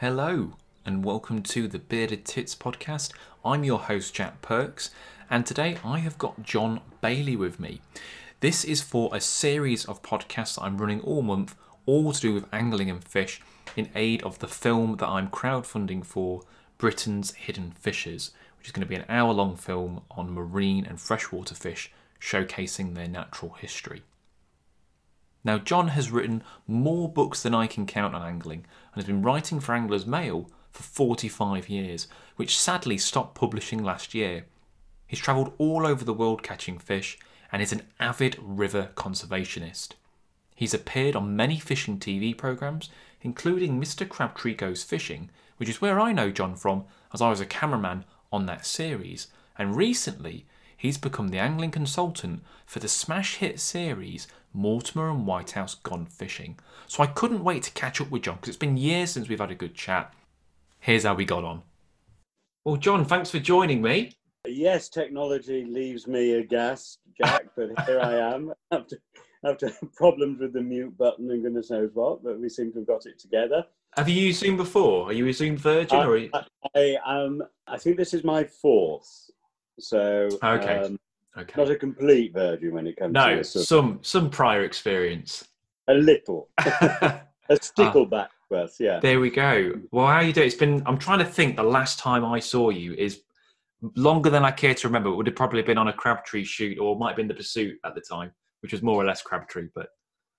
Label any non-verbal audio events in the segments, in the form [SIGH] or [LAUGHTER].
Hello, and welcome to the Bearded Tits podcast. I'm your host, Jack Perks, and today I have got John Bailey with me. This is for a series of podcasts that I'm running all month, all to do with angling and fish, in aid of the film that I'm crowdfunding for, Britain's Hidden Fishes, which is going to be an hour long film on marine and freshwater fish, showcasing their natural history. Now, John has written more books than I can count on angling and has been writing for Anglers Mail for 45 years, which sadly stopped publishing last year. He's travelled all over the world catching fish and is an avid river conservationist. He's appeared on many fishing TV programmes, including Mr. Crabtree Goes Fishing, which is where I know John from, as I was a cameraman on that series, and recently he's become the angling consultant for the smash hit series Mortimer and Whitehouse Gone Fishing. So I couldn't wait to catch up with John because it's been years since we've had a good chat. Here's how we got on. Well, John, thanks for joining me. Yes, technology leaves me aghast, Jack, but here I am [LAUGHS] after, after [LAUGHS] problems with the mute button and goodness knows what, but we seem to have got it together. Have you used Zoom before? Are you a Zoom virgin? I, or you... I, I, um, I think this is my fourth. So Okay. um, Okay. not a complete virgin when it comes No, to this. of- some some prior experience. A little. [LAUGHS] A stickleback birth, yeah. There we go. Well, how you doing? It's been. I'm trying to think. The last time I saw you is longer than I care to remember. It would have probably been on a Crabtree shoot, or might have been the Pursuit at the time, which was more or less Crabtree. But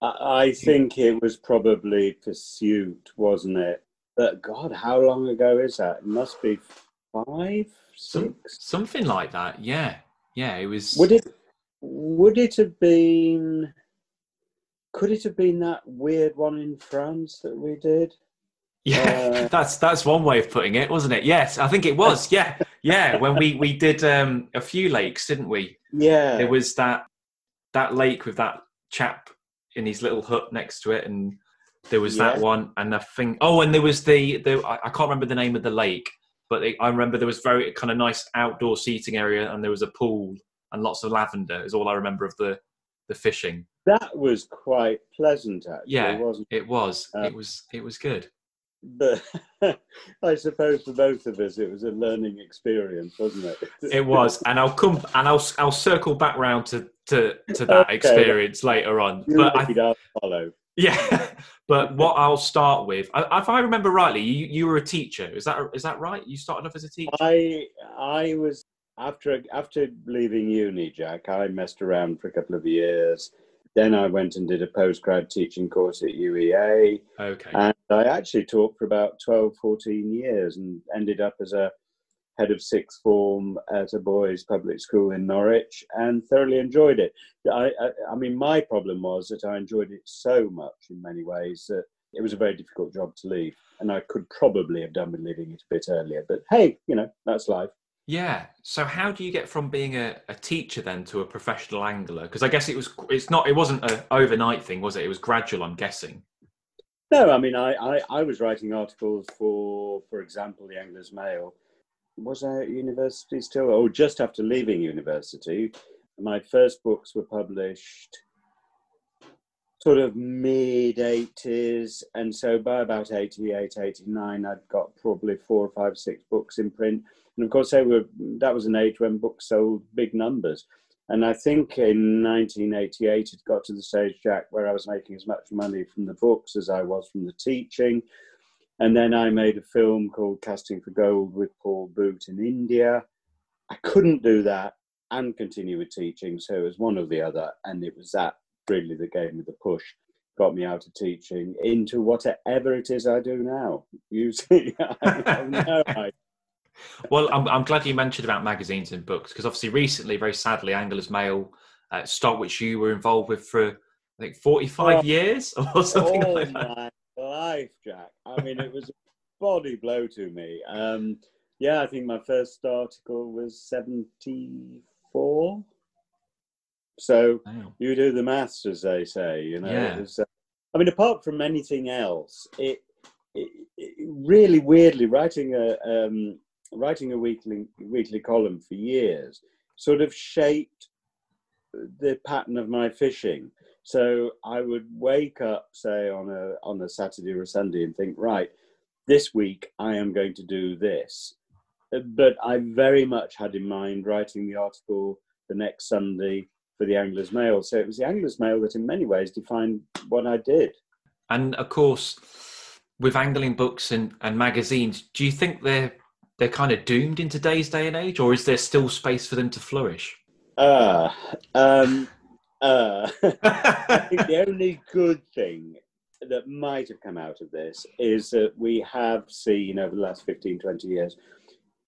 I, think it was probably Pursuit, wasn't it? But God, how long ago is that? It must be five, some, six. something like that. Yeah, yeah. It was. Would it would it have been could it have been that weird one in France that we did? Yeah, Uh, [LAUGHS] that's that's one way of putting it, wasn't it? Yes, I think it was. Yeah, yeah. When we we did um, a few lakes, didn't we? Yeah. There was that that lake with that chap in his little hut next to it, and there was that one, and I think oh, and there was the the I, I can't remember the name of the lake, but it, I remember there was very kind of nice outdoor seating area, and there was a pool and lots of lavender. Is all I remember of the the fishing. that was quite pleasant actually, Yeah. wasn't It was Uh, it was it was good. But [LAUGHS] I suppose for both of us it was a learning experience, wasn't it? [LAUGHS] It was, and I'll come and I'll I'll circle back round to to to that Okay. experience later on. You But I, I'll follow. Yeah, [LAUGHS] but what I'll start with, if I remember rightly, you you were a teacher. Is that is that right? You started off as a teacher. I I was after after leaving uni, Jack. I messed around for a couple of years. Then I went and did a postgrad teaching course at UEA. Okay. And I actually taught for about 12, 14 years and ended up as a head of sixth form at a boys' public school in Norwich and thoroughly enjoyed it. I, I, I mean, my problem was that I enjoyed it so much in many ways that it was a very difficult job to leave. And I could probably have done with leaving it a bit earlier. But hey, you know, that's life. Yeah. So how do you get from being a, a teacher then to a professional angler? Because I guess it was it's not it wasn't an overnight thing, was it? It was gradual. I'm guessing. No, I mean, I, I, I was writing articles for, for example, the Anglers Mail. Was I at university still? Oh, just after leaving university. My first books were published sort of mid 80s. And so by about 88, 89, I'd got probably four or five, six books in print. And of course, they were, that was an age when books sold big numbers. And I think in 1988, it got to the stage, Jack, where I was making as much money from the books as I was from the teaching. And then I made a film called Casting for Gold with Paul Boote in India. I couldn't do that and continue with teaching, so it was one or the other. And it was that really that gave me the push, got me out of teaching into whatever it is I do now. [LAUGHS] You see, I have no [LAUGHS] idea. Well, I'm I'm glad you mentioned about magazines and books because obviously recently, very sadly, Anglers Mail uh, stock which you were involved with for I think 45 Oh. years [LAUGHS] or something oh like that. Life, Jack. I mean, it was a body blow to me. Um, yeah, I think my first article was 74. So Wow. you do the maths, as they say. You know, Yeah. was, uh, I mean, apart from anything else, it, it, it really weirdly writing a um, writing a weekly weekly column for years sort of shaped the pattern of my fishing. So I would wake up, say on a on a Saturday or a Sunday, and think, right, this week I am going to do this. Uh, But I very much had in mind writing the article the next Sunday for the Anglers Mail. So it was the Anglers Mail that, in many ways, defined what I did. And of course, with angling books and, and magazines, do you think they're they're kind of doomed in today's day and age, or is there still space for them to flourish? Uh, um, uh, [LAUGHS] [LAUGHS] I think the only good thing that might have come out of this is that we have seen over the last 15, 20 years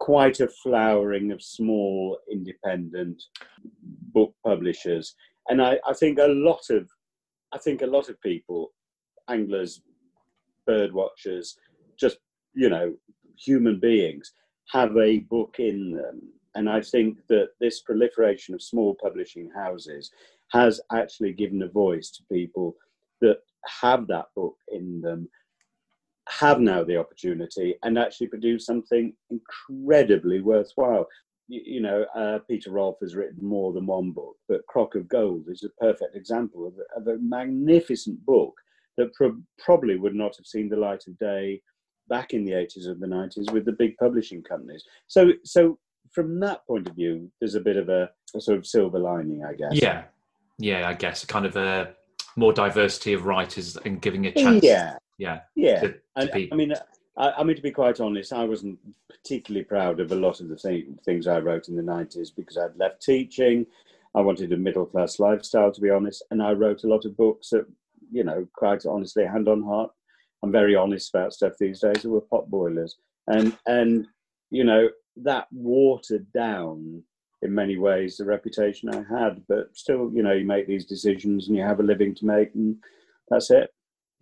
quite a flowering of small independent book publishers. And I, I think a lot of I think a lot of people, anglers, bird watchers, just you know, human beings, have a book in them. And I think that this proliferation of small publishing houses has actually given a voice to people that have that book in them, have now the opportunity, and actually produce something incredibly worthwhile. You, know, uh, Peter Rolfe has written more than one book, but Crock of Gold is a perfect example of, a- of a magnificent book that pro- probably would not have seen the light of day back in the 80s or the 90s with the big publishing companies. So, so from that point of view, there's a bit of a, a sort of silver lining, I guess. Yeah, yeah, I guess kind of a more diversity of writers and giving a chance. Yeah, yeah, yeah. to, to And, uh, people. I mean, uh, I, I mean, to be quite honest, I wasn't particularly proud of a lot of the thing, things I wrote in the 90s because I'd left teaching. I wanted a middle class lifestyle, to be honest. And I wrote a lot of books that, you know, quite honestly, hand on heart, I'm very honest about stuff these days that were pot boilers. And, and, you know, that watered down in many ways the reputation I had. But still, you know, you make these decisions and you have a living to make, and that's it.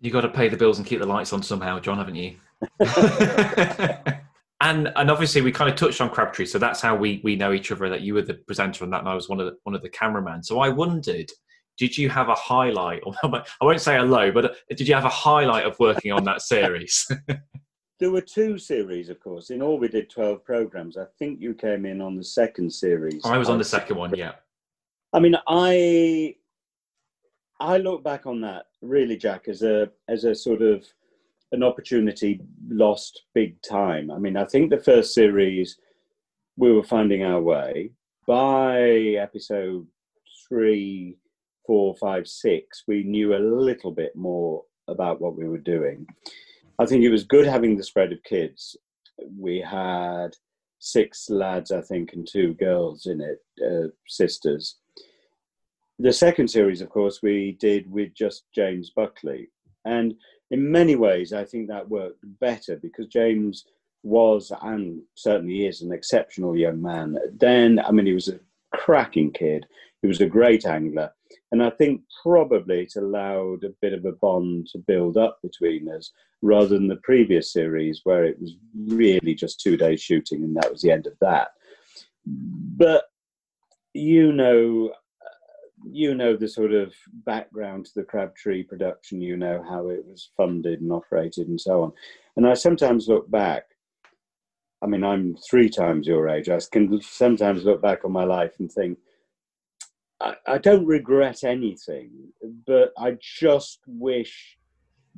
you got to pay the bills and keep the lights on somehow, John, haven't you? [LAUGHS] and and obviously we kind of touched on Crabtree, so that's how we we know each other. That you were the presenter on that, and I was one of the, one of the cameramen. So I wondered, did you have a highlight? Or [LAUGHS] I won't say a low, but did you have a highlight of working on that series? [LAUGHS] There were two series, of course. In all, we did 12 programs. I think you came in on the second series. I was on the second one, yeah. I mean, I I look back on that really, Jack, as a as a sort of an opportunity lost big time. I mean, I think the first series we were finding our way. By episode three, four, five, six, we knew a little bit more about what we were doing. I think it was good having the spread of kids. We had six lads, I think, and two girls in it, uh, sisters. The second series, of course, we did with just James Buckley. And in many ways, I think that worked better because James was and certainly is an exceptional young man. Then, I mean, he was a cracking kid. He was a great angler. And I think probably it allowed a bit of a bond to build up between us rather than the previous series where it was really just two days shooting and that was the end of that. But you know, you know the sort of background to the Crabtree production. You know how it was funded and operated and so on. And I sometimes look back. I mean, I'm three times your age. I can sometimes look back on my life and think, I, I don't regret anything, but I just wish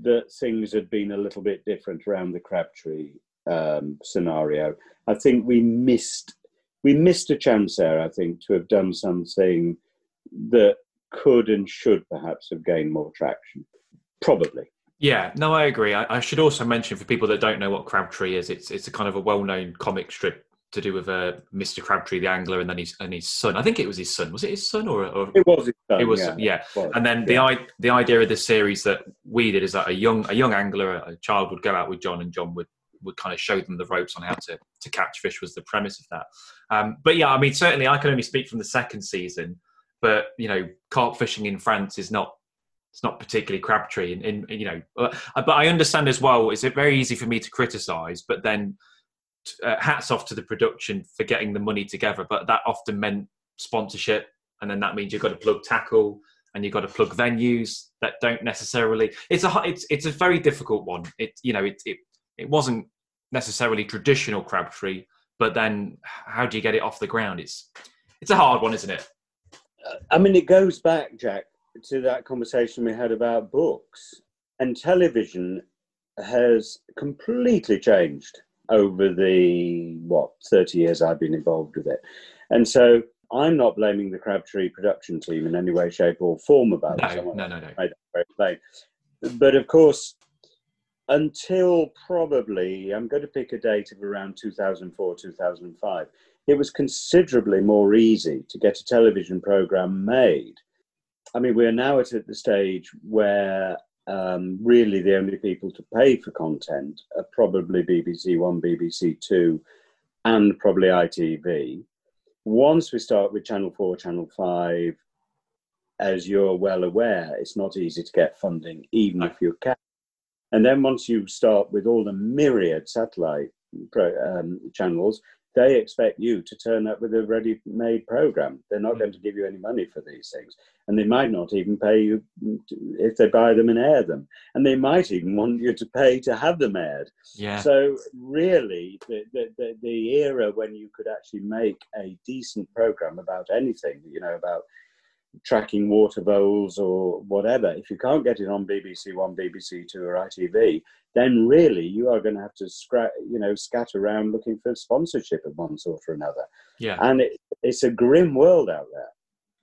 that things had been a little bit different around the Crabtree um, scenario. I think we missed we missed a chance there. I think to have done something that could and should perhaps have gained more traction. Probably. Yeah, no, I agree. I, I should also mention for people that don't know what Crabtree is, it's it's a kind of a well-known comic strip to do with uh, Mr. Crabtree, the angler, and then his and his son. I think it was his son. Was it his son or? or It was. His son, it was yeah. yeah. And then the yeah. i the idea of this series that we did is that a young a young angler, a child would go out with John, and John would would kind of show them the ropes on how to to catch fish. Was the premise of that. Um, but yeah, I mean, certainly I can only speak from the second season. But you know, carp fishing in France is not it's not particularly Crabtree, and, and you know, uh, but I understand as well. It's very easy for me to criticise, but then uh, hats off to the production for getting the money together. But that often meant sponsorship, and then that means you've got to plug tackle and you've got to plug venues that don't necessarily. It's a it's it's a very difficult one. It you know it it it wasn't necessarily traditional Crabtree, but then how do you get it off the ground? It's it's a hard one, isn't it? I mean, it goes back, Jack, to that conversation we had about books and television. has completely changed over the what 30 years I've been involved with it. And so I'm not blaming the Crabtree production team in any way, shape, or form about no, it. No, no, no. But of course, until probably, I'm going to pick a date of around 2004, 2005, it was considerably more easy to get a television program made. I mean, we're now at the stage where um, really the only people to pay for content are probably BBC One, BBC Two, and probably ITV. Once we start with Channel 4, Channel 5, as you're well aware, it's not easy to get funding, even if you can. And then once you start with all the myriad satellite um, channels, they expect you to turn up with a ready made program. They're not hmm. going to give you any money for these things. And they might not even pay you if they buy them and air them. And they might even want you to pay to have them aired. Yeah. So, really, the, the, the, the era when you could actually make a decent program about anything, you know, about tracking water voles or whatever, if you can't get it on BBC One, BBC Two, or ITV, then really you are going to have to scra- you know, scatter around looking for sponsorship of one sort or another. Yeah, and it, it's a grim world out there.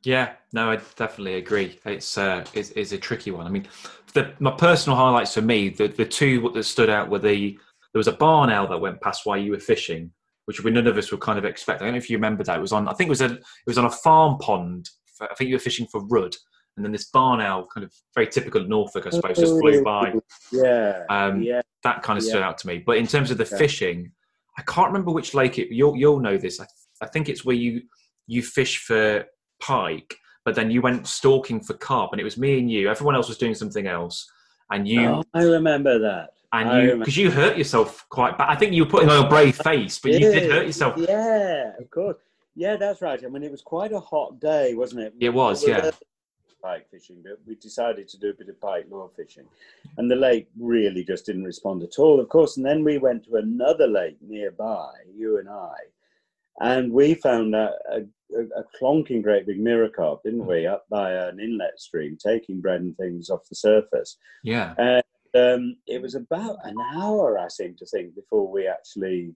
Yeah, no, I definitely agree. It's uh, it's, it's a tricky one. I mean, the, my personal highlights for me, the the two that stood out were the there was a barn owl that went past while you were fishing, which we none of us were kind of expecting. I don't know if you remember that. It was on, I think it was a it was on a farm pond I think you were fishing for rudd, and then this barn owl, kind of very typical Norfolk, I suppose, just flew by. Yeah, um, yeah. That kind of stood yeah. out to me. But in terms of the yeah. fishing, I can't remember which lake it. You'll you'll know this. I, I think it's where you you fish for pike, but then you went stalking for carp, and it was me and you. Everyone else was doing something else, and you. Oh, I remember that. And you, because you hurt yourself quite bad. I think you were putting on a brave face, but you did hurt yourself. Yeah, of course. Yeah, that's right. I mean, it was quite a hot day, wasn't it? It was, yeah. Pike fishing, but we decided to do a bit of pike lure fishing, and the lake really just didn't respond at all. Of course, and then we went to another lake nearby, you and I, and we found a, a, a clonking great big mirror carp, didn't we, up by an inlet stream, taking bread and things off the surface. Yeah. And um, it was about an hour, I seem to think, before we actually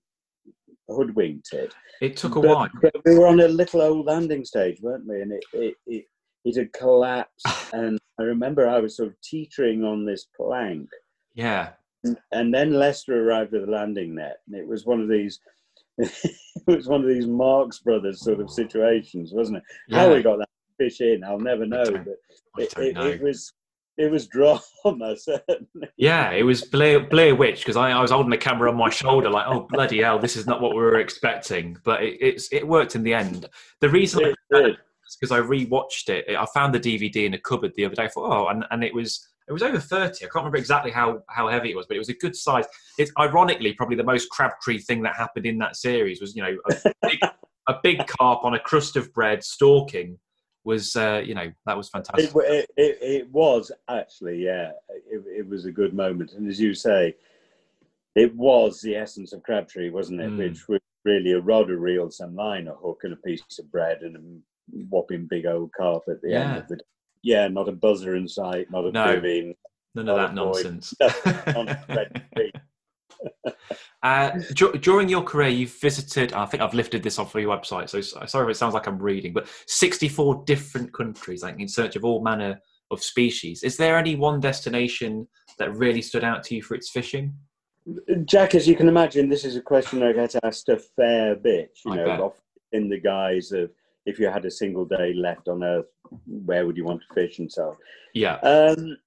hoodwinked it. It took a but, while. But we were on a little old landing stage, weren't we? And it it it, it had collapsed, [LAUGHS] and I remember I was sort of teetering on this plank. Yeah. And, and then Lester arrived at the landing net, and it was one of these. [LAUGHS] it was one of these Marx Brothers sort of situations, wasn't it? Yeah. How we got that fish in, I'll never know. But it, it, know. it was it was drama, [LAUGHS] certainly. Yeah, it was Blair, Blair Witch because I, I, was holding the camera on my shoulder, like, oh bloody hell, this is not what we were expecting. But it, it's it worked in the end. The reason it because I rewatched it. I found the DVD in a cupboard the other day. I thought, oh, and, and it was it was over thirty. I can't remember exactly how how heavy it was, but it was a good size. It's ironically probably the most Crabtree thing that happened in that series was you know a big, [LAUGHS] a big carp on a crust of bread stalking was uh, you know that was fantastic. It, it, it was actually yeah, it, it, was a good moment, and as you say, it was the essence of Crabtree, wasn't it? Mm. Which was really a rod, a reel, some line, a hook, and a piece of bread, and a whopping big old carp at the yeah. end of the. Yeah, not a buzzer in sight, not a no, in, none of that nonsense. [LAUGHS] [LAUGHS] [LAUGHS] Uh, d- during your career, you've visited, I think I've lifted this off of your website, so sorry if it sounds like I'm reading, but 64 different countries, like in search of all manner of species. Is there any one destination that really stood out to you for its fishing? Jack, as you can imagine, this is a question I get asked a fair bit, you I know, in the guise of if you had a single day left on Earth, where would you want to fish and so on. Yeah. Um,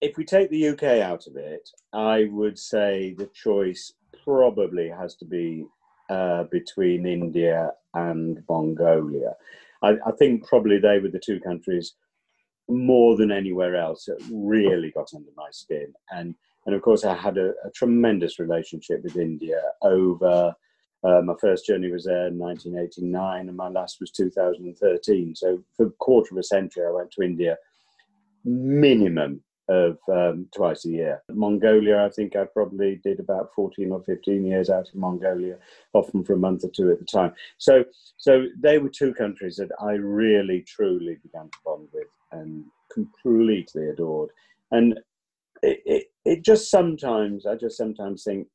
if we take the UK out of it, I would say the choice probably has to be uh, between India and Mongolia. I, I, think probably they were the two countries more than anywhere else that really got under my skin. And and of course, I had a, a tremendous relationship with India over. Uh, my first journey was there in 1989, and my last was 2013. So for a quarter of a century, I went to India minimum of um, twice a year. Mongolia, I think I probably did about 14 or 15 years out in Mongolia, often for a month or two at the time. So, so they were two countries that I really, truly began to bond with and completely adored. And it, it, it just sometimes, I just sometimes think,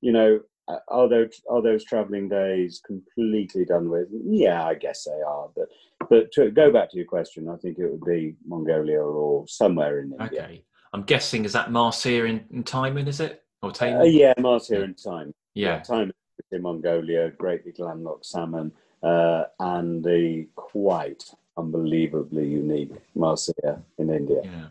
you know, are those are those traveling days completely done with? Yeah, I guess they are. But but to go back to your question, I think it would be Mongolia or somewhere in India. Okay, I'm guessing is that mahseer in, in taimen, is it or Taman? Uh, yeah, mahseer in taimen. yeah. taimen in Mongolia, great big landlocked salmon, uh, and the quite unbelievably unique mahseer in India. Yeah.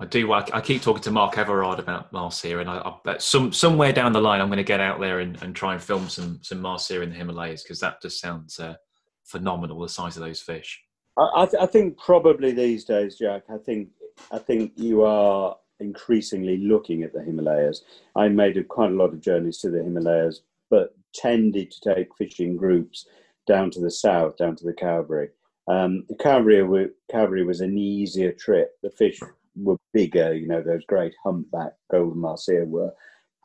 I do. I, I keep talking to Mark Everard about mahseer, and I, I bet some somewhere down the line, I'm going to get out there and, and try and film some some mahseer in the Himalayas because that just sounds uh, phenomenal. The size of those fish. I, th- I think probably these days, Jack. I think I think you are increasingly looking at the Himalayas. I made a, quite a lot of journeys to the Himalayas, but tended to take fishing groups down to the south, down to the Cauvery. Um, the Cauvery, Cauvery was an easier trip. The fish were bigger. You know, those great humpback golden mahseer were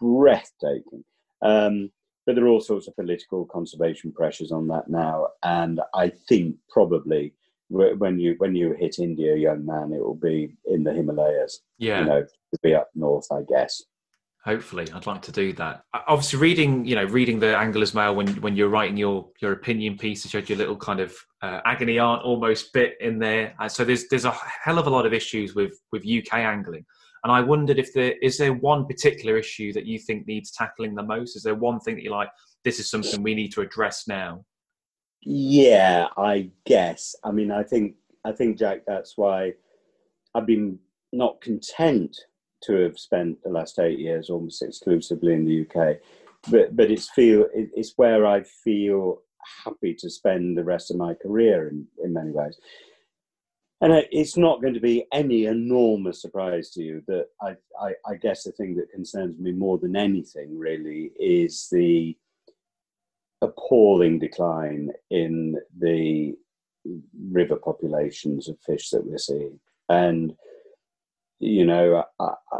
breathtaking. Um, but there are all sorts of political conservation pressures on that now, and I think probably when you when you hit India, young man, it will be in the Himalayas. Yeah, you know, to be up north, I guess. Hopefully, I'd like to do that. Obviously, reading you know reading the Angler's Mail when when you're writing your your opinion piece, you had your little kind of uh, agony aunt almost bit in there. So there's there's a hell of a lot of issues with with UK angling, and I wondered if there is there one particular issue that you think needs tackling the most. Is there one thing that you're like? This is something we need to address now. Yeah, I guess. I mean, I think I think Jack. That's why I've been not content to have spent the last eight years almost exclusively in the UK. But but it's feel it's where I feel happy to spend the rest of my career in, in many ways. And it's not going to be any enormous surprise to you that I, I, I guess the thing that concerns me more than anything really is the appalling decline in the river populations of fish that we're seeing. And you know, I, I,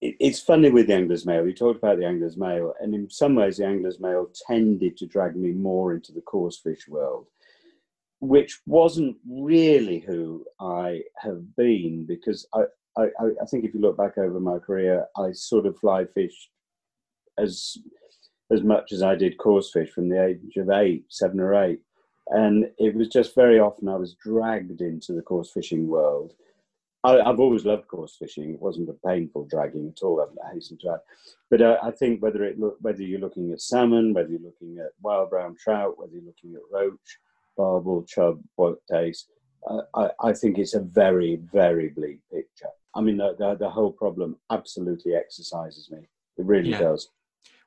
it's funny with the Angler's Mail. You talked about the Angler's Mail, and in some ways, the Angler's Mail tended to drag me more into the coarse fish world, which wasn't really who I have been because I, I, I think if you look back over my career, I sort of fly fish as as much as I did coarse fish from the age of eight, seven or eight. And it was just very often I was dragged into the coarse fishing world I, have always loved coarse fishing. It wasn't a painful dragging at all. I hasten to add, but uh, I think whether it look, whether you're looking at salmon, whether you're looking at wild brown trout, whether you're looking at roach, barbel, chub, dace, uh, I, I, think it's a very very bleak picture. I mean, the, the, the whole problem absolutely exercises me. It really yeah. does.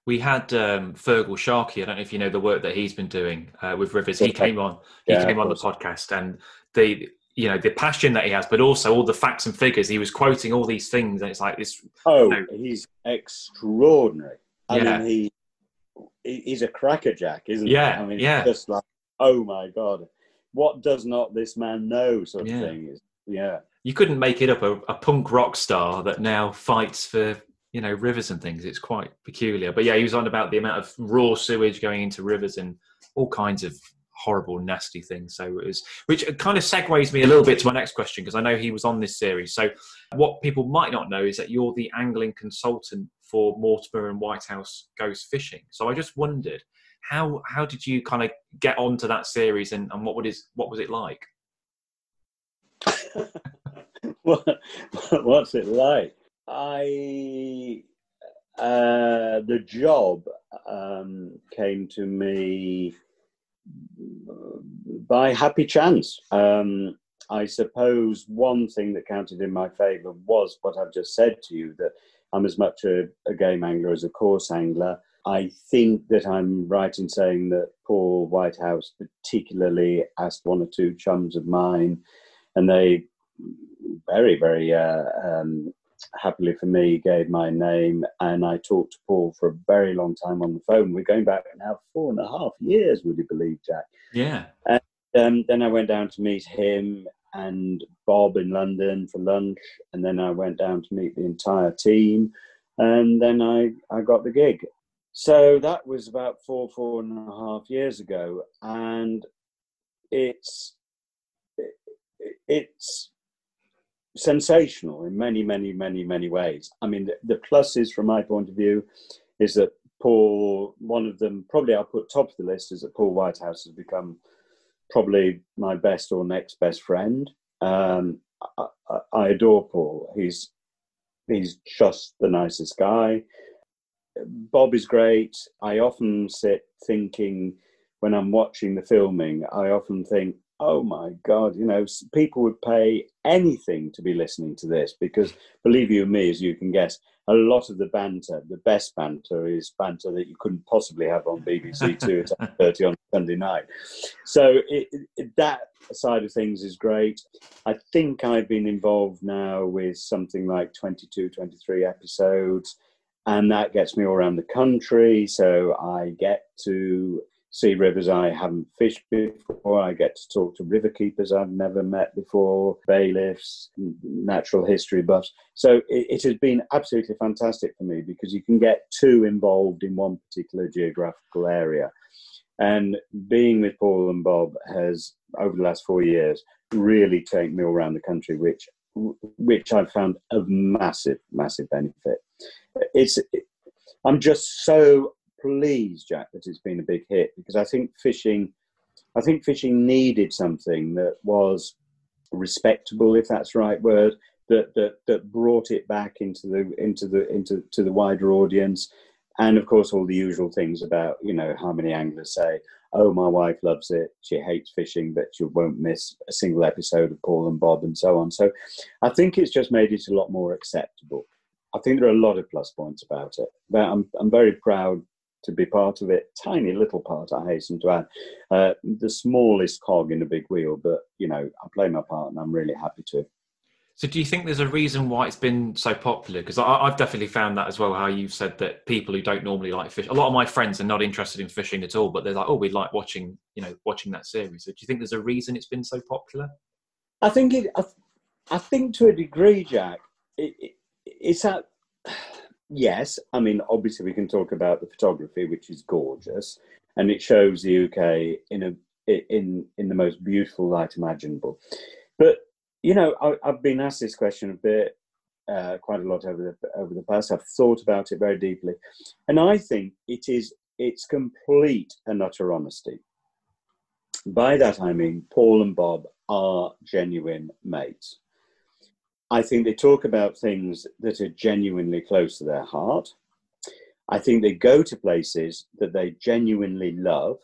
We had um, Feargal Sharkey. I don't know if you know the work that he's been doing uh, with Rivers. He came on. He yeah, came on the podcast, and the you know the passion that he has, but also all the facts and figures. He was quoting all these things, and it's like this. Oh, you know, he's extraordinary. I yeah. mean, he he's a crackerjack, isn't yeah, he? I mean, yeah. just like, oh my god, what does not this man know? Sort of yeah. thing. Is, yeah. You couldn't make it up a, a punk rock star that now fights for you know rivers and things. It's quite peculiar. But yeah, he was on about the amount of raw sewage going into rivers and all kinds of horrible, nasty things. So it was, which kind of segues me a little bit to my next question because I know he was on this series. So what people might not know is that you're the angling consultant for Mortimer and Whitehouse Gone Fishing. So I just wondered how how did you kind of get onto that series and, and what would is what was it like? [LAUGHS] what, what's it like? I uh, the job um, came to me by happy chance. Um, I suppose one thing that counted in my favour was what I've just said to you that I'm as much a, a, game angler as a coarse angler. I think that I'm right in saying that Paul Whitehouse particularly asked one or two chums of mine, and they very, very uh, um, happily for me, gave my name, and I talked to Paul for a very long time on the phone. We're going back now four and a half years, would you believe, Jack? Yeah. And um, then I went down to meet him and Bob in London for lunch, and then I went down to meet the entire team, and then I, I got the gig. So that was about four, four and a half years ago, and it's it's sensational in many, many, many, many ways. I mean, the, the pluses from my point of view is that Paul, one of them, probably I'll put top of the list, is that Paul Whitehouse has become probably my best or next best friend. Um, I, I, I adore Paul. He's he's just the nicest guy. Bob is great. I often sit thinking when I'm watching the filming, I often think, oh my God, you know, people would pay anything to be listening to this because believe you me, as you can guess, a lot of the banter, the best banter is banter that you couldn't possibly have on BBC [LAUGHS] Two at 30 on Sunday night. So it, it, that side of things is great. I think I've been involved now with something like 22, 23 episodes and that gets me all around the country. So I get to see rivers I haven't fished before. I get to talk to river keepers I've never met before, bailiffs, natural history buffs. So it, it, has been absolutely fantastic for me because you can get too involved in one particular geographical area. And being with Paul and Bob has, over the last four years, really taken me all around the country, which which I've found a massive, massive benefit. It's I'm just so pleased, Jack, that it's been a big hit because I think fishing, I think fishing needed something that was respectable, if that's the right word, that that that brought it back into the into the into to the wider audience, and of course all the usual things about you know how many anglers say, oh my wife loves it, she hates fishing, but she won't miss a single episode of Paul and Bob and so on. So, I think it's just made it a lot more acceptable. I think there are a lot of plus points about it. But I'm I'm very proud to be part of it. Tiny little part, I hasten to add. Uh, the smallest cog in a big wheel, but you know, I play my part and I'm really happy to. So, do you think there's a reason why it's been so popular? Because I've definitely found that as well. How you've said that people who don't normally like fish, a lot of my friends are not interested in fishing at all, but they're like, "Oh, we like watching, you know, watching that series." So, do you think there's a reason it's been so popular? I think it. I, I think to a degree, Jack, it, it, it's that yes, I mean, obviously we can talk about the photography, which is gorgeous, and it shows the UK in a in in the most beautiful light imaginable. But you know, I, have been asked this question a bit, uh, quite a lot over the over the past. I've thought about it very deeply, and I think it is it's complete and utter honesty. By that I mean Paul and Bob are genuine mates. I think they talk about things that are genuinely close to their heart. I think they go to places that they genuinely love.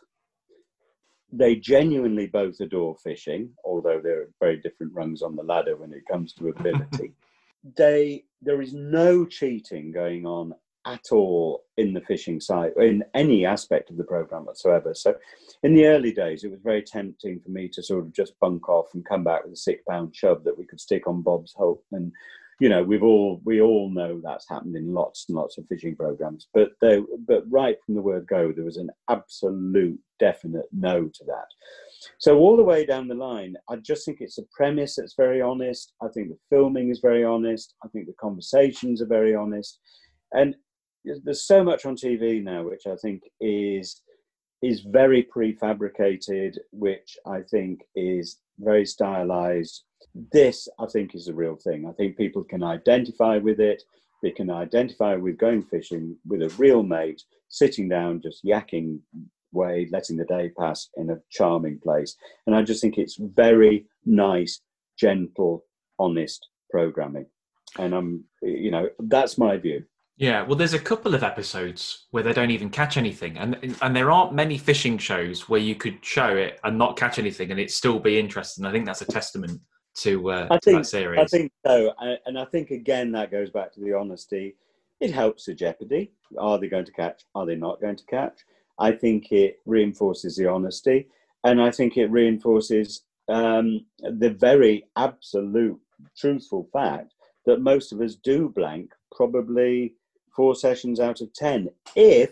They genuinely both adore fishing, although there are very different rungs on the ladder when it comes to ability. [LAUGHS] they there is no cheating going on at all in the fishing side, in any aspect of the program whatsoever. So, in the early days, it was very tempting for me to sort of just bunk off and come back with a six pound chub that we could stick on Bob's hook. And, you know, we've all we all know that's happened in lots and lots of fishing programs. But they, but right from the word go, there was an absolute definite no to that. So all the way down the line, I just think it's a premise that's very honest. I think the filming is very honest. I think the conversations are very honest. And there's so much on TV now, which I think is is very prefabricated, which I think is very stylized. This, I think, is the real thing. I think people can identify with it. They can identify with going fishing with a real mate, sitting down, just yakking way, letting the day pass in a charming place. And I just think it's very nice, gentle, honest programming. And I'm, you know, that's my view. Yeah, well, there's a couple of episodes where they don't even catch anything, and and there aren't many fishing shows where you could show it and not catch anything, and it still be interesting. I think that's a testament to, uh, I think, that series. I think so, and I think again that goes back to the honesty. It helps the jeopardy. Are they going to catch? Are they not going to catch? I think it reinforces the honesty, and I think it reinforces um, the very absolute truthful fact that most of us do blank probably four sessions out of 10 if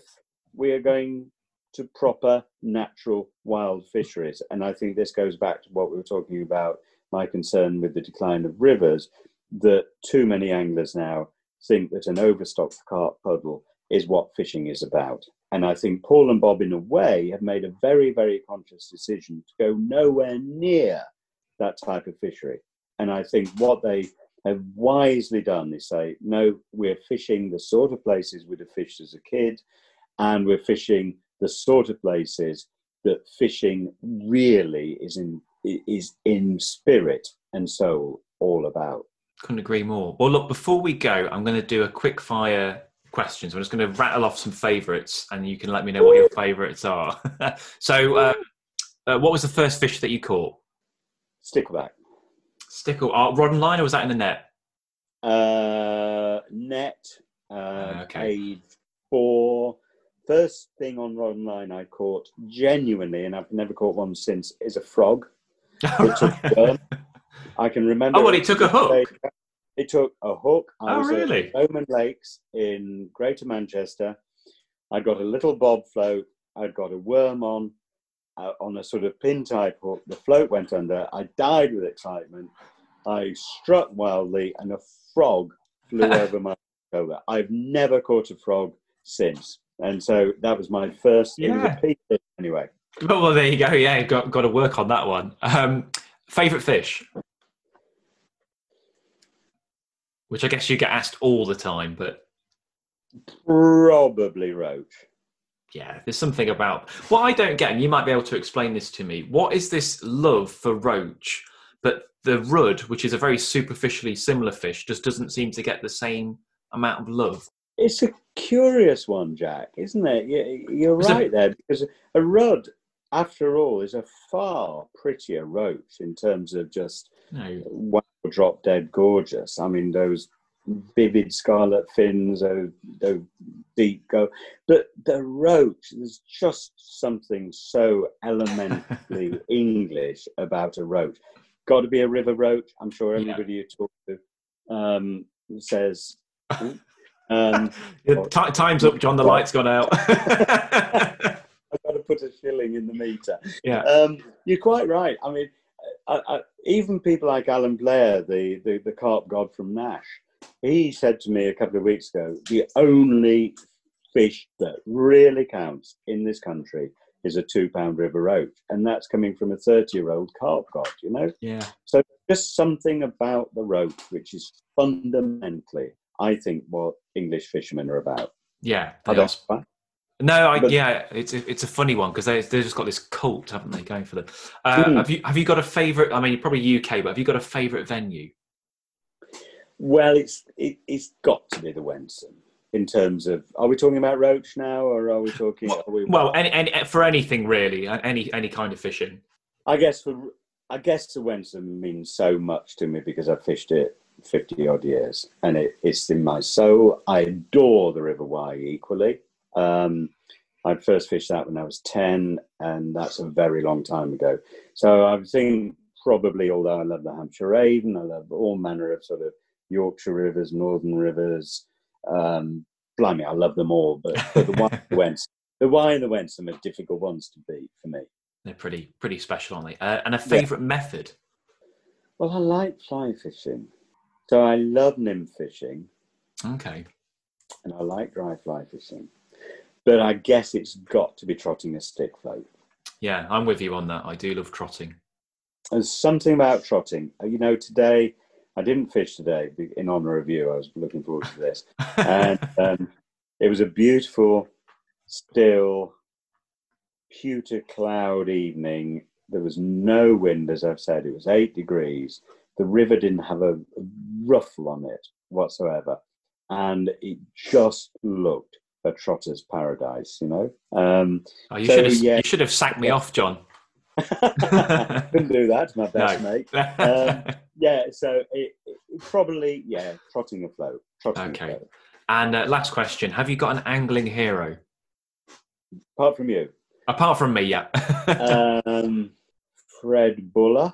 we are going to proper natural wild fisheries. And I think this goes back to what we were talking about my concern with the decline of rivers that too many anglers now think that an overstocked carp puddle is what fishing is about. And I think Paul and Bob, in a way, have made a very, very conscious decision to go nowhere near that type of fishery. And I think what they They've wisely done. They say, no, we're fishing the sort of places we'd have fished as a kid, and we're fishing the sort of places that fishing really is in is in spirit and soul all about. Couldn't agree more. Well, look, before we go, I'm going to do a quick fire questions. I'm just going to rattle off some favourites, and you can let me know what your favourites are. [LAUGHS] so, uh, uh, what was the first fish that you caught? Stickleback. Stickle. Uh, rod and line, or was that in the net? Uh, net. Uh, Ah, okay. Paid for. First thing on rod and line I caught genuinely, and I've never caught one since, is a frog. [LAUGHS] It took a worm. I can remember. Oh, well, it took a hook? It took a hook. I Oh, was really? at Bowman Lakes in Greater Manchester. I got a little bob float. I'd got a worm on, uh, on a sort of pin type hook. The float went under. I died with excitement. I struck wildly, and a frog flew [LAUGHS] over my shoulder. I've never caught a frog since, and so that was my first. Yeah. fish anyway. well, [LAUGHS] well, there you go. Yeah, got got to work on that one. Um, favorite fish, which I guess you get asked all the time, but Probably roach. Yeah, there's something about what I don't get, and you might be able to explain this to me. What is this love for roach, but the rudd, which is a very superficially similar fish, just doesn't seem to get the same amount of love? It's a curious one, Jack, isn't it? You- You're right there because a rudd, after all, is a far prettier roach in terms of just No, wow, drop dead gorgeous. I mean, those vivid scarlet fins, those, those deep go. But the roach, there's just something so elementally [LAUGHS] English about a roach. Got to be a river roach. I'm sure Yeah. you talk to um, says. um, [LAUGHS] ti- time's up, John. The light's gone out. [LAUGHS] I've got to put a shilling in the meter. yeah, Um, you're quite right. I mean, I, I, even people like Alan Blair, the, the, the carp god from Nash, he said to me a couple of weeks ago the only fish that really counts in this country is a two pound river roach. And that's coming from a 30 year old carp god, you know? yeah. So just something about the roach, which is fundamentally, I think, what English fishermen are about. Yeah, they are No, I, But- yeah, it's a, it's a funny one because they they've just got this cult, haven't they, going for them? Uh, Mm. Have you have you got a favourite? I mean, you're probably UK, but have you got a favourite venue? Well, it's it, it's got to be the Wensum in terms of. Are we talking about roach now, or are we talking? Well, are we, Well, any, any for anything really, any any kind of fishing. I guess for I guess the Wensum means so much to me because I've fished it fifty odd years, and it, it's in my soul. I adore the River Wye equally. Um, I first fished that when I was ten, and that's a very long time ago. So I think probably, although I love the Hampshire Avon, I love all manner of sort of Yorkshire rivers, Northern rivers. Um, blimey, I love them all, but, but the Wye and [LAUGHS] the Wensum, the Wye and the Wensum are difficult ones to beat for me. They're pretty pretty special, aren't they? Uh, and a favourite method. Well, I like fly fishing. So I love nymph fishing Okay. and I like dry fly fishing. But I guess it's got to be trotting a stick float. Yeah, I'm with you on that. I do love trotting. There's something about trotting. Uh, You know, today, I didn't fish today in honour of you. I was looking forward to this. [LAUGHS] And um, it was a beautiful, still, pewter cloud evening. There was no wind, as I've said. It was eight degrees. The river didn't have a, a ruffle on it whatsoever. And it just looked a trotter's paradise, you know? Um, oh, you so, should have yeah. you should have sacked me off, John. [LAUGHS] couldn't do that, my best No. mate. [LAUGHS] Um, yeah, so it, it probably, yeah, trotting afloat. Trotting Okay. afloat. and uh, last question: Have you got an angling hero Apart from you, apart from me? Yeah. [LAUGHS] um, Fred Buller.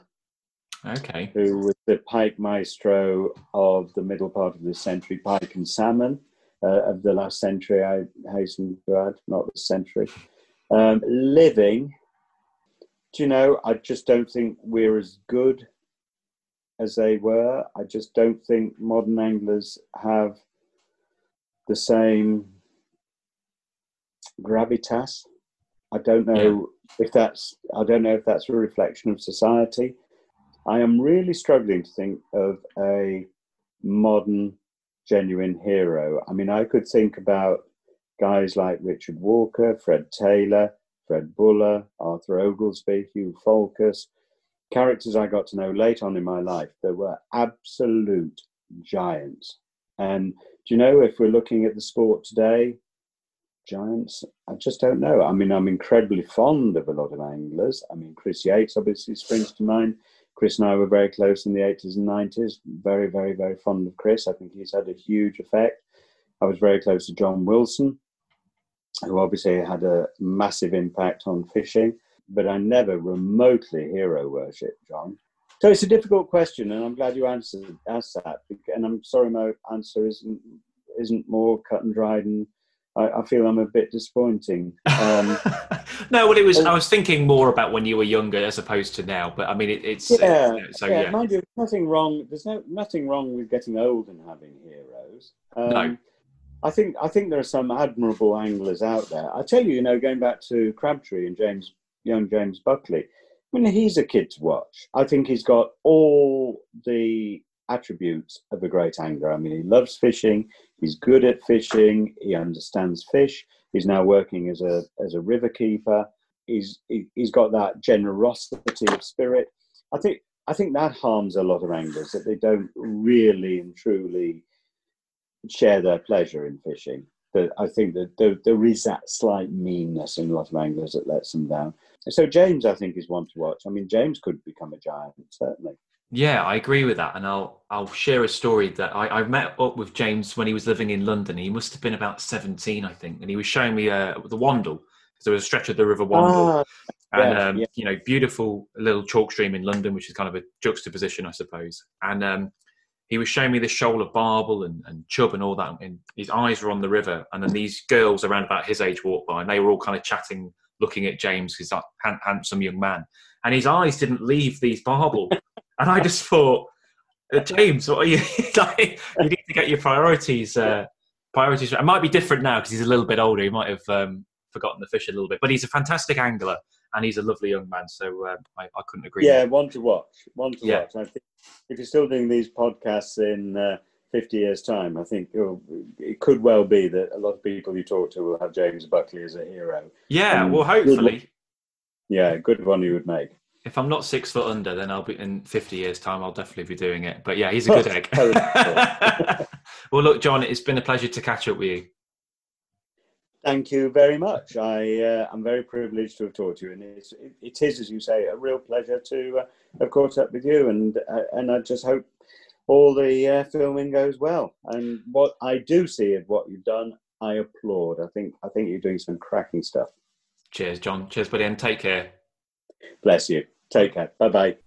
okay. who was the pike maestro of the middle part of this century, pike and salmon uh, of the last century, I hasten to add, not this century. Um, living, do you know, I just don't think we're as good as they were. I just don't think modern anglers have the same gravitas. I don't know if that's I don't know if that's a reflection of society. I am really struggling to think of a modern, genuine hero. I mean, I could think about guys like Richard Walker, Fred Taylor, Fred Buller, Arthur Oglesby, Hugh Falkus, characters I got to know late on in my life that were absolute giants. And do you know if we're looking at the sport today, giants? I just don't know. I mean, I'm incredibly fond of a lot of anglers. I mean, Chris Yates obviously springs to mind. Chris and I were very close in the 80s and 90s. Very, very, very fond of Chris. I think he's had a huge effect. I was very close to John Wilson, who obviously had a massive impact on fishing, but I never remotely hero worship John. So it's a difficult question, and I'm glad you answered asked that. And I'm sorry my answer isn't isn't more cut and dried, and I, I feel I'm a bit disappointing. Um, [LAUGHS] no, well, it was. I was thinking more about when you were younger as opposed to now. But I mean, it, it's yeah. Uh, so yeah, yeah. mind you, nothing wrong. There's no nothing wrong with getting old and having heroes. Um, No. I think I think there are some admirable anglers out there. I tell you, you know, going back to Crabtree and James, young James Buckley. I mean, he's a kid to watch. I think he's got all the attributes of a great angler. I mean, he loves fishing. He's good at fishing. He understands fish. He's now working as a as a river keeper. He's he, he's got that generosity of spirit. I think I think that harms a lot of anglers that they don't really and truly share their pleasure in fishing. That I think that there, there is that slight meanness in a lot of anglers that lets them down. So James, I think, is one to watch. I mean, James could become a giant, certainly. Yeah, I agree with that, and I'll I'll share a story that I, I met up with James when he was living in London. He must have been about seventeen, I think, and he was showing me uh, the Wandle because there was a stretch of the River Wandle, Ah, and yeah, um, yeah. you know, beautiful little chalk stream in London, which is kind of a juxtaposition, I suppose. And um, he was showing me the shoal of barbel and, and chub and all that, and his eyes were on the river. And then these girls around about his age walked by, and they were all kind of chatting, looking at James, who's that handsome young man, and his eyes didn't leave these barbel. [LAUGHS] and I just thought, uh, James, what are you? [LAUGHS] like, you need to get your priorities. Uh, priorities. It might be different now because he's a little bit older. He might have um, forgotten the fish a little bit, but he's a fantastic angler and he's a lovely young man. So uh, I, I couldn't agree. Yeah, one to watch. One to Yeah. watch. I think if you're still doing these podcasts in uh, 50 years' time, I think oh, it could well be that a lot of people you talk to will have James Buckley as a hero. Yeah. Well, good hopefully, Yeah, good one you would make. if I'm not six foot under, then I'll be in 50 years' time. I'll definitely be doing it. But yeah, he's a [LAUGHS] good egg. [LAUGHS] [LAUGHS] Well, look, John, it's been a pleasure to catch up with you. Thank you very much. I uh, I'm very privileged to have talked to you, and it's, it, it is, as you say, a real pleasure to uh, have caught up with you. And uh, and I just hope all the uh, filming goes well. And what I do see of what you've done, I applaud. I think I think you're doing some cracking stuff. Cheers, John. Cheers, buddy, and take care. Bless you. Take care. Bye bye.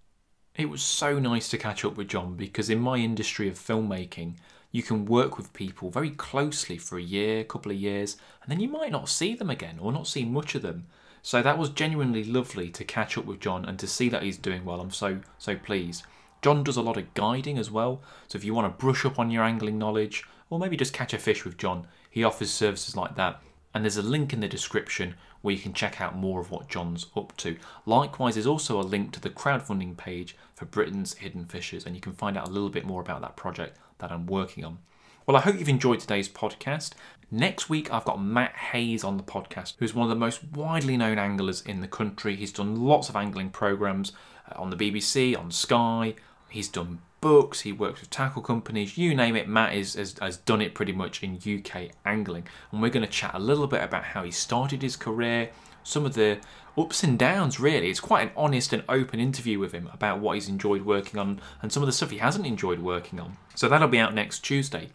It was so nice to catch up with John because in my industry of filmmaking, you can work with people very closely for a year, couple of years, and then you might not see them again or not see much of them. So that was genuinely lovely to catch up with John and to see that he's doing well. I'm so so pleased. John does a lot of guiding as well. So if you want to brush up on your angling knowledge or maybe just catch a fish with John, he offers services like that. And there's a link in the description where you can check out more of what John's up to. Likewise, there's also a link to the crowdfunding page for Britain's Hidden Fishes, and you can find out a little bit more about that project that I'm working on. Well, I hope you've enjoyed today's podcast. Next week, I've got Matt Hayes on the podcast, who's one of the most widely known anglers in the country. He's done lots of angling programs uh, on the BBC, on Sky. He's done books, he works with tackle companies, you name it. Matt is, has, has done it pretty much in UK angling. And we're going to chat a little bit about how he started his career, some of the ups and downs, really. It's quite an honest and open interview with him about what he's enjoyed working on and some of the stuff he hasn't enjoyed working on. So that'll be out next Tuesday.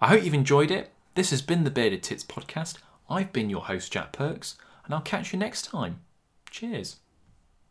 I hope you've enjoyed it. This has been the Bearded Tits podcast. I've been your host, Jack Perks, and I'll catch you next time. Cheers.